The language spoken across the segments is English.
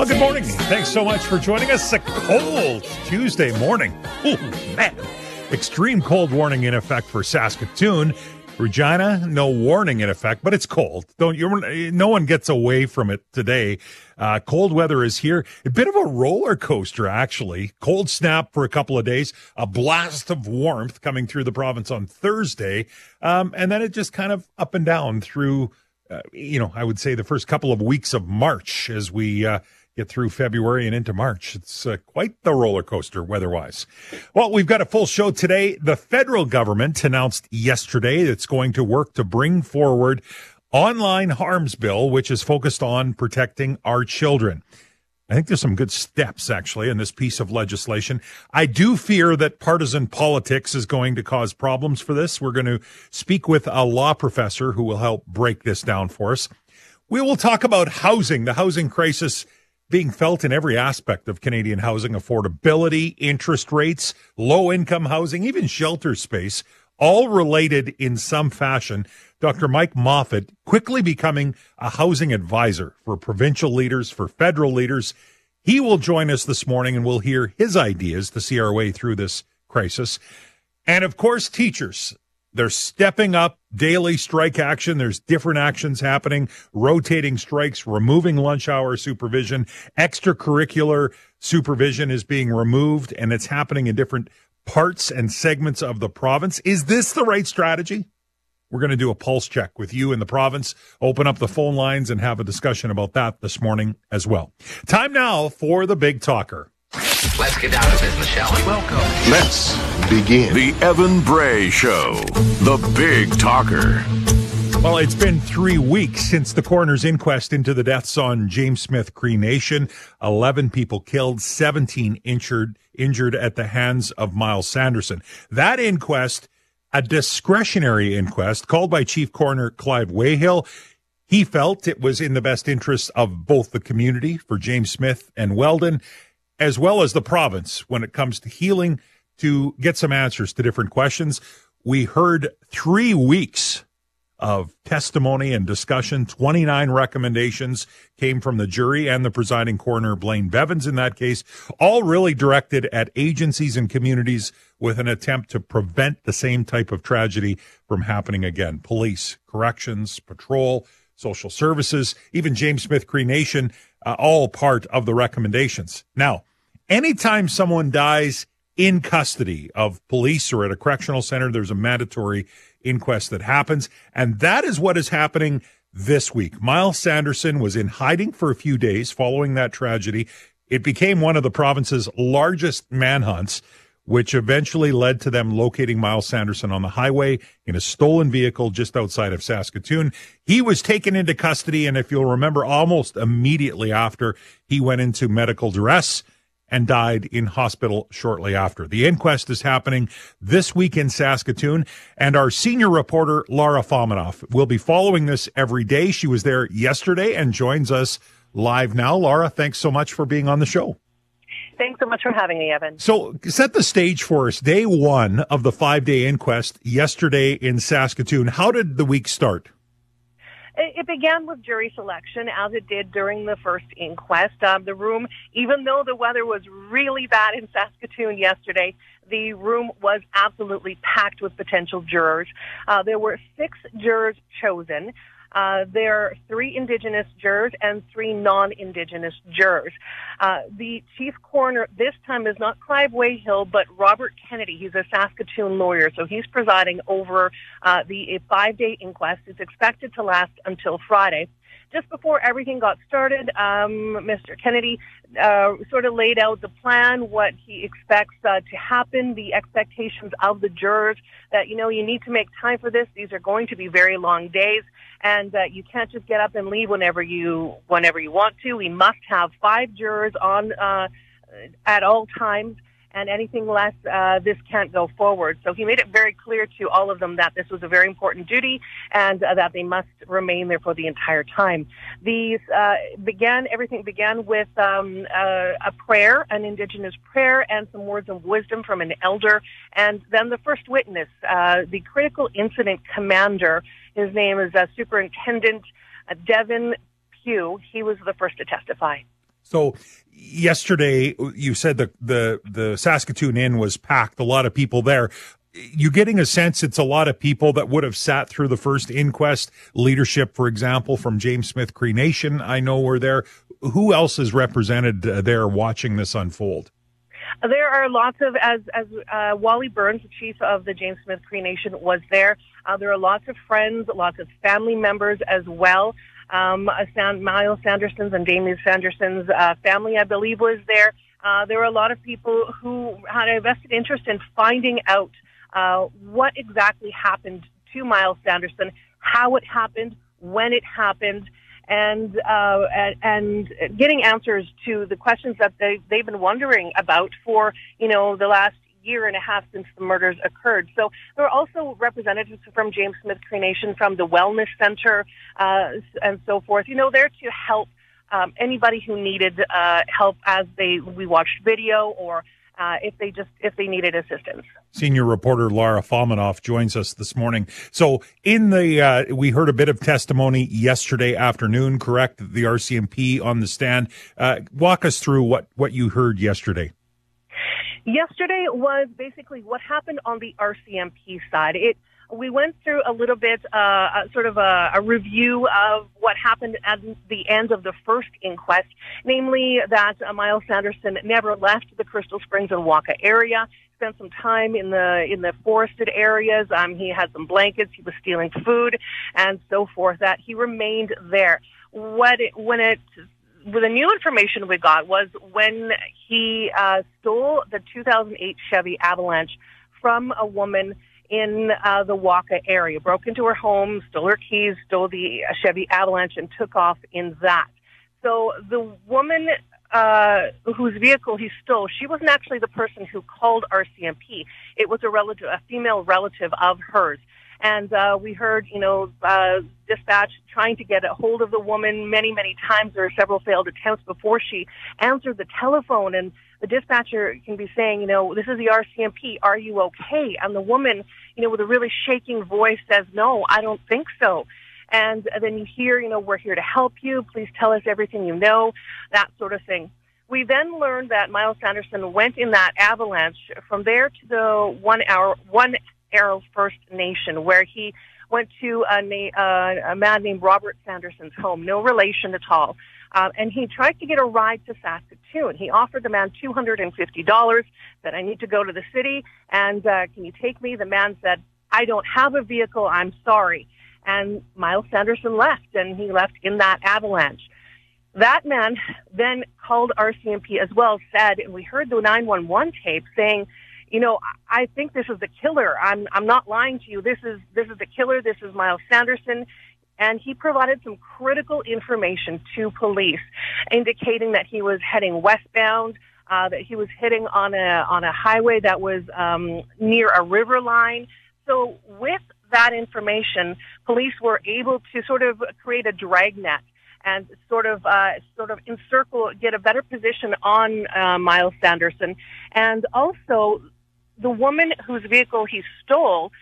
Well, good morning. Thanks so much for joining us. A cold Tuesday morning. Oh, man. Extreme cold warning in effect for Saskatoon. Regina, no warning in effect, but it's cold. Don't you? No one gets away from it today. Uh, cold weather is here. A bit of a roller coaster, actually. Cold snap for a couple of days. A blast of warmth coming through the province on Thursday, um, and then it just kind of up and down through. Uh, you know, I would say the first couple of weeks of March as we. Uh, get through February and into March. It's uh, quite the roller coaster weather-wise. Well, we've got a full show today. The federal government announced yesterday it's going to work to bring forward online harms bill, which is focused on protecting our children. I think there's some good steps actually in this piece of legislation. I do fear that partisan politics is going to cause problems for this. We're going to speak with a law professor who will help break this down for us. We will talk about housing, the housing crisis being felt in every aspect of Canadian housing affordability, interest rates, low income housing, even shelter space, all related in some fashion. Dr. Mike Moffat quickly becoming a housing advisor for provincial leaders, for federal leaders. He will join us this morning and we'll hear his ideas to see our way through this crisis. And of course, teachers. They're stepping up daily strike action. There's different actions happening, rotating strikes, removing lunch hour supervision, extracurricular supervision is being removed, and it's happening in different parts and segments of the province. Is this the right strategy? We're going to do a pulse check with you in the province, open up the phone lines, and have a discussion about that this morning as well. Time now for the big talker. Let's get down to business, shall we? Welcome. Let's begin. The Evan Bray Show, the big talker. Well, it's been three weeks since the coroner's inquest into the deaths on James Smith Cree Nation. 11 people killed, 17 injured, injured at the hands of Myles Sanderson. That inquest, a discretionary inquest called by Chief Coroner Clive Weighill. He felt it was in the best interest of both the community for James Smith and Weldon as well as the province when it comes to healing to get some answers to different questions. We heard three weeks of testimony and discussion. 29 recommendations came from the jury and the presiding coroner, Blaine Beaven, in that case, all really directed at agencies and communities with an attempt to prevent the same type of tragedy from happening again. Police, corrections, patrol, social services, even James Smith Cree Nation, uh, all part of the recommendations. Now, anytime someone dies in custody of police or at a correctional center, there's a mandatory inquest that happens. And that is what is happening this week. Myles Sanderson was in hiding for a few days following that tragedy. It became one of the province's largest manhunts, which eventually led to them locating Myles Sanderson on the highway in a stolen vehicle just outside of Saskatoon. He was taken into custody. And if you'll remember, almost immediately after he went into medical duress and died in hospital shortly after. The inquest is happening this week in Saskatoon, and our senior reporter, Lara Fominoff, will be following this every day. She was there yesterday and joins us live now. Lara, thanks so much for being on the show. Thanks so much for having me, Evan. So, set the stage for us. Day one of the five day inquest yesterday in Saskatoon. How did the week start? It began with jury selection, as it did during the first inquest. Um, the room, even though the weather was really bad in Saskatoon yesterday, the room was absolutely packed with potential jurors. Uh, there were six jurors chosen. Uh, there are three Indigenous jurors and three non-Indigenous jurors. Uh, the chief coroner this time is not Clive Weighill, but Robert Kennedy. He's a Saskatoon lawyer, so he's presiding over uh, the five-day inquest. It's expected to last until Friday just before everything got started, um, Mr. Kennedy uh, sort of laid out the plan, what he expects uh, to happen, the expectations of the jurors. That you know, you need to make time for this. These are going to be very long days, and uh, you can't just get up and leave whenever you whenever you want to. We must have five jurors on uh, at all times and anything less, uh, this can't go forward. So he made it very clear to all of them that this was a very important duty and uh, that they must remain there for the entire time. These uh, began, everything began with um, uh, a prayer, an indigenous prayer, and some words of wisdom from an elder, and then the first witness, uh, the critical incident commander. His name is uh, Superintendent Devin Pugh. He was the first to testify. So yesterday you said the the the Saskatoon Inn was packed, a lot of people there. You getting a sense it's a lot of people that would have sat through the first inquest, leadership, for example, from James Smith Cree Nation. I know were there. Who else is represented uh, there watching this unfold? There are lots of, as as uh, Wally Burns, the chief of the James Smith Cree Nation, was there. Uh, there are lots of friends, lots of family members as well. Um, uh, Myles Sanderson's and Damien Sanderson's uh, family, I believe, was there. Uh, there were a lot of people who had a vested interest in finding out uh, what exactly happened to Myles Sanderson, how it happened, when it happened, and uh, and getting answers to the questions that they they've been wondering about for you know the last year and a half since the murders occurred. So there are also representatives from James Smith Cree Nation, from the Wellness Center, uh, and so forth. You know, there to help um, anybody who needed uh, help as they we watched video or uh, if they just if they needed assistance. Senior reporter Lara Fominoff joins us this morning. So, in the uh, we heard a bit of testimony yesterday afternoon. Correct, the RCMP on the stand. Uh, walk us through what what you heard yesterday. Yesterday was basically what happened on the RCMP side. It we went through a little bit, uh, sort of a, a, review of what happened at the end of the first inquest, namely that uh, Myles Sanderson never left the Crystal Springs and Wakaw area. Spent some time in the in the forested areas. Um, he had some blankets. He was stealing food and so forth. That he remained there. What it, when it the new information we got was when he uh, stole the 2008 Chevy Avalanche from a woman in uh, the Wakaw area, broke into her home, stole her keys, stole the uh, Chevy Avalanche, and took off in that. So the woman uh, whose vehicle he stole, she wasn't actually the person who called RCMP. It was a relative, a female relative of hers. And uh, we heard, you know, uh, dispatch trying to get a hold of the woman many, many times. There were several failed attempts before she answered the telephone. And the dispatcher can be saying, you know, this is the RCMP. Are you okay? And the woman, you know, with a really shaking voice says, no, I don't think so. And then you hear, you know, we're here to help you. Please tell us everything you know, that sort of thing. We then learned that Myles Sanderson went in that avalanche from there to the one hour, one Arrow First Nation, where he went to a, na- uh, a man named Robert Sanderson's home, no relation at all. Uh, and he tried to get a ride to Saskatoon. He offered the man $250, said, I need to go to the city, and uh, can you take me? The man said, I don't have a vehicle, I'm sorry. And Myles Sanderson left, and he left in that avalanche. That man then called RCMP as well, said, and we heard the 911 tape saying, you know, I think this is the killer. I'm I'm not lying to you. This is this is the killer. This is Myles Sanderson. And he provided some critical information to police, indicating that he was heading westbound, uh, that he was hitting on a on a highway that was um, near a river line. So, with that information, police were able to sort of create a dragnet and sort of uh, sort of encircle, get a better position on uh, Myles Sanderson, and also the woman whose vehicle he stole,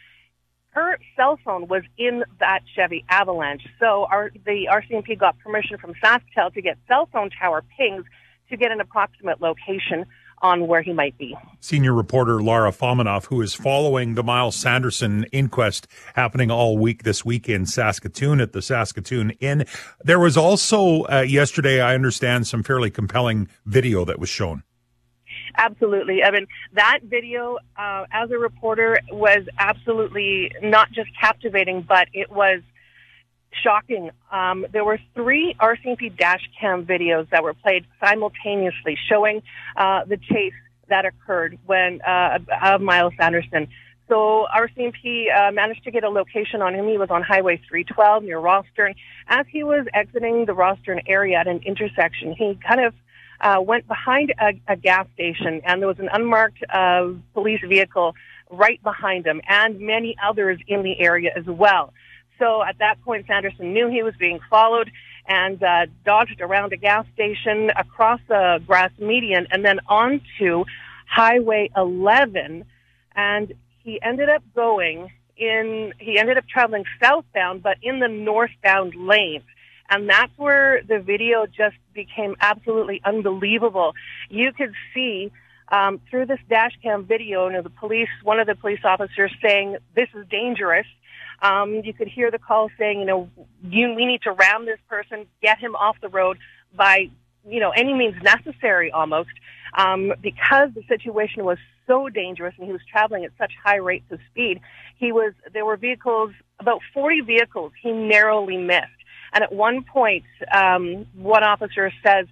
her cell phone was in that Chevy Avalanche. So our, the RCMP got permission from SaskTel to get cell phone tower pings to get an approximate location on where he might be. Senior reporter Lara Fominoff, who is following the Myles Sanderson inquest happening all week this week in Saskatoon at the Saskatoon Inn. There was also uh, yesterday, I understand, some fairly compelling video that was shown. Absolutely. I mean, that video, uh, as a reporter, was absolutely not just captivating, but it was shocking. Um, there were three RCMP dash cam videos that were played simultaneously showing uh, the chase that occurred when uh, of Myles Sanderson. So RCMP uh, managed to get a location on him. He was on Highway 312 near Rosthern. As he was exiting the Rosthern area at an intersection, he kind of uh, went behind a, a, gas station, and there was an unmarked uh, police vehicle right behind him, and many others in the area as well. So at that point, Sanderson knew he was being followed and uh, dodged around a gas station, across a grass median, and then onto Highway 11. And he ended up going in, he ended up traveling southbound, but in the northbound lane And that's where the video just became absolutely unbelievable. You could see um, through this dash cam video, you know, the police, one of the police officers saying, this is dangerous. Um, you could hear the call saying, you know, you, we need to ram this person, get him off the road by, you know, any means necessary almost, um, because the situation was so dangerous and he was traveling at such high rates of speed. He was, there were vehicles, about 40 vehicles he narrowly missed. And at one point, um, one officer says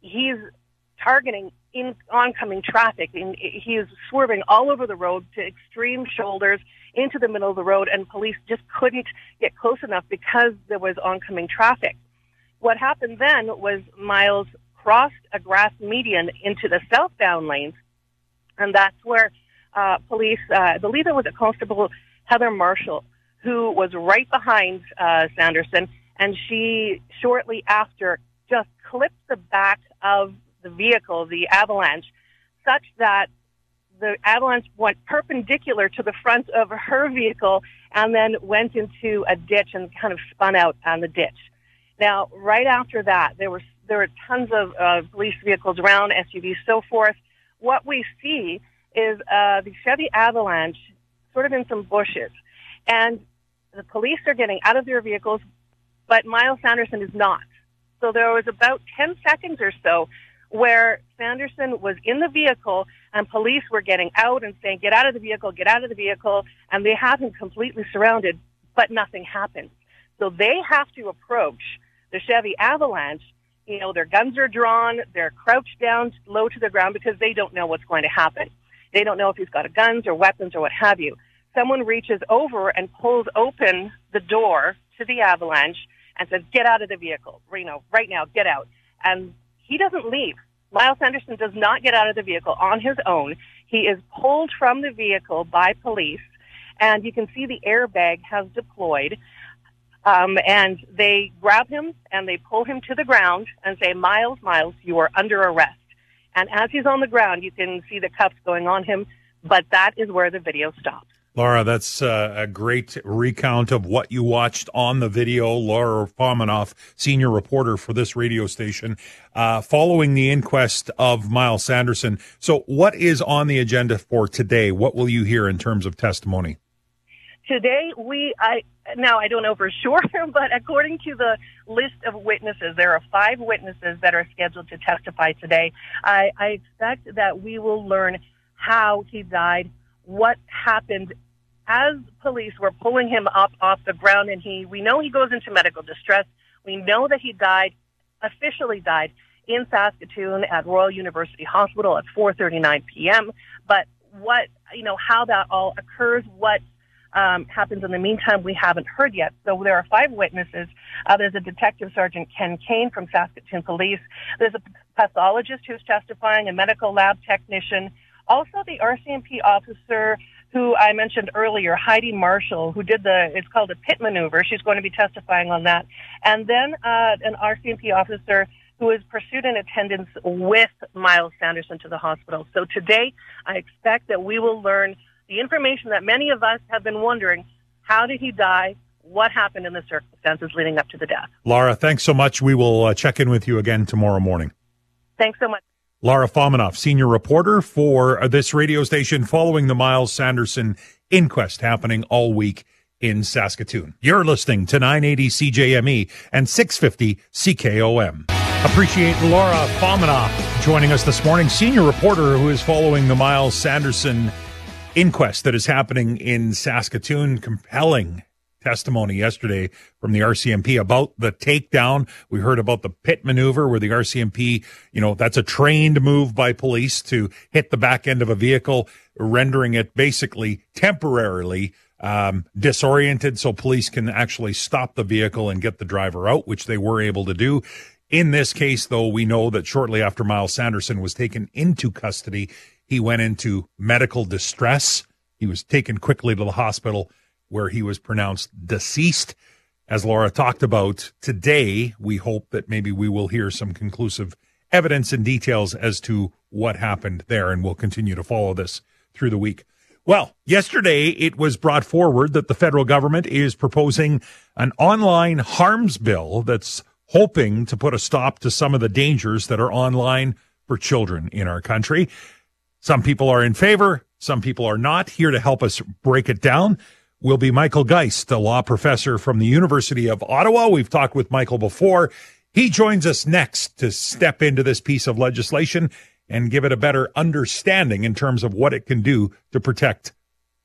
he's targeting in oncoming traffic. And he is swerving all over the road to extreme shoulders into the middle of the road, and police just couldn't get close enough because there was oncoming traffic. What happened then was Myles crossed a grass median into the southbound lanes, and that's where uh, police, uh, I believe it was a constable Heather Marshall, who was right behind uh, Sanderson, and she shortly after just clipped the back of the vehicle, the avalanche, such that the avalanche went perpendicular to the front of her vehicle and then went into a ditch and kind of spun out on the ditch. Now, right after that, there were there were tons of uh, police vehicles around, SUVs, so forth. What we see is uh, the Chevy Avalanche sort of in some bushes, and the police are getting out of their vehicles, but Myles Sanderson is not. So there was about 10 seconds or so where Sanderson was in the vehicle and police were getting out and saying, get out of the vehicle, get out of the vehicle. And they have him completely surrounded, but nothing happens. So they have to approach the Chevy Avalanche. You know, their guns are drawn. They're crouched down low to the ground because they don't know what's going to happen. They don't know if he's got guns or weapons or what have you. Someone reaches over and pulls open the door to the Avalanche and says, get out of the vehicle. Know, right now, get out. And he doesn't leave. Myles Sanderson does not get out of the vehicle on his own. He is pulled from the vehicle by police, and you can see the airbag has deployed. Um, and they grab him and they pull him to the ground and say, Myles, Myles, you are under arrest. And as he's on the ground, you can see the cuffs going on him, but that is where the video stops. Laura, that's uh, a great recount of what you watched on the video. Laura Fominoff, senior reporter for this radio station, uh, following the inquest of Myles Sanderson. So, what is on the agenda for today? What will you hear in terms of testimony? Today, we, I, now I don't know for sure, but according to the list of witnesses, there are five witnesses that are scheduled to testify today. I, I expect that we will learn how he died what happened as police were pulling him up off the ground and he we know he goes into medical distress we know that he died officially died in Saskatoon at Royal University Hospital at 4:39 p.m. But what you know how that all occurs, what um, happens in the meantime, we haven't heard yet. So there are five witnesses. Uh, there's a Detective Sergeant Ken Kane from Saskatoon Police. There's a pathologist who's testifying, a medical lab technician, also, the RCMP officer who I mentioned earlier, Heidi Marshall, who did the, it's called a pit maneuver. She's going to be testifying on that. And then uh, an RCMP officer who is pursued in attendance with Myles Sanderson to the hospital. So today, I expect that we will learn the information that many of us have been wondering. How did he die? What happened in the circumstances leading up to the death? Laura, thanks so much. We will uh, check in with you again tomorrow morning. Thanks so much. Laura Fominoff, senior reporter for uh, this radio station following the Myles Sanderson inquest happening all week in Saskatoon. You're listening to 980 CJME and 650 CKOM. Appreciate Laura Fominoff joining us this morning, senior reporter who is following the Myles Sanderson inquest that is happening in Saskatoon. Compelling testimony yesterday from the RCMP about the takedown. We heard about the pit maneuver where the RCMP, you know, that's a trained move by police to hit the back end of a vehicle, rendering it basically temporarily um, disoriented so police can actually stop the vehicle and get the driver out, which they were able to do. In this case, though, we know that shortly after Myles Sanderson was taken into custody, he went into medical distress. He was taken quickly to the hospital where he was pronounced deceased. As Laura talked about today, we hope that maybe we will hear some conclusive evidence and details as to what happened there, and we'll continue to follow this through the week. Well, yesterday it was brought forward that the federal government is proposing an online harms bill that's hoping to put a stop to some of the dangers that are online for children in our country. Some people are in favor, some people are not. Here to help us break it down will be Michael Geist, the law professor from the University of Ottawa. We've talked with Michael before. He joins us next to step into this piece of legislation and give it a better understanding in terms of what it can do to protect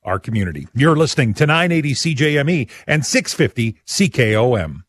our community. You're listening to 980 CJME and 650 CKOM.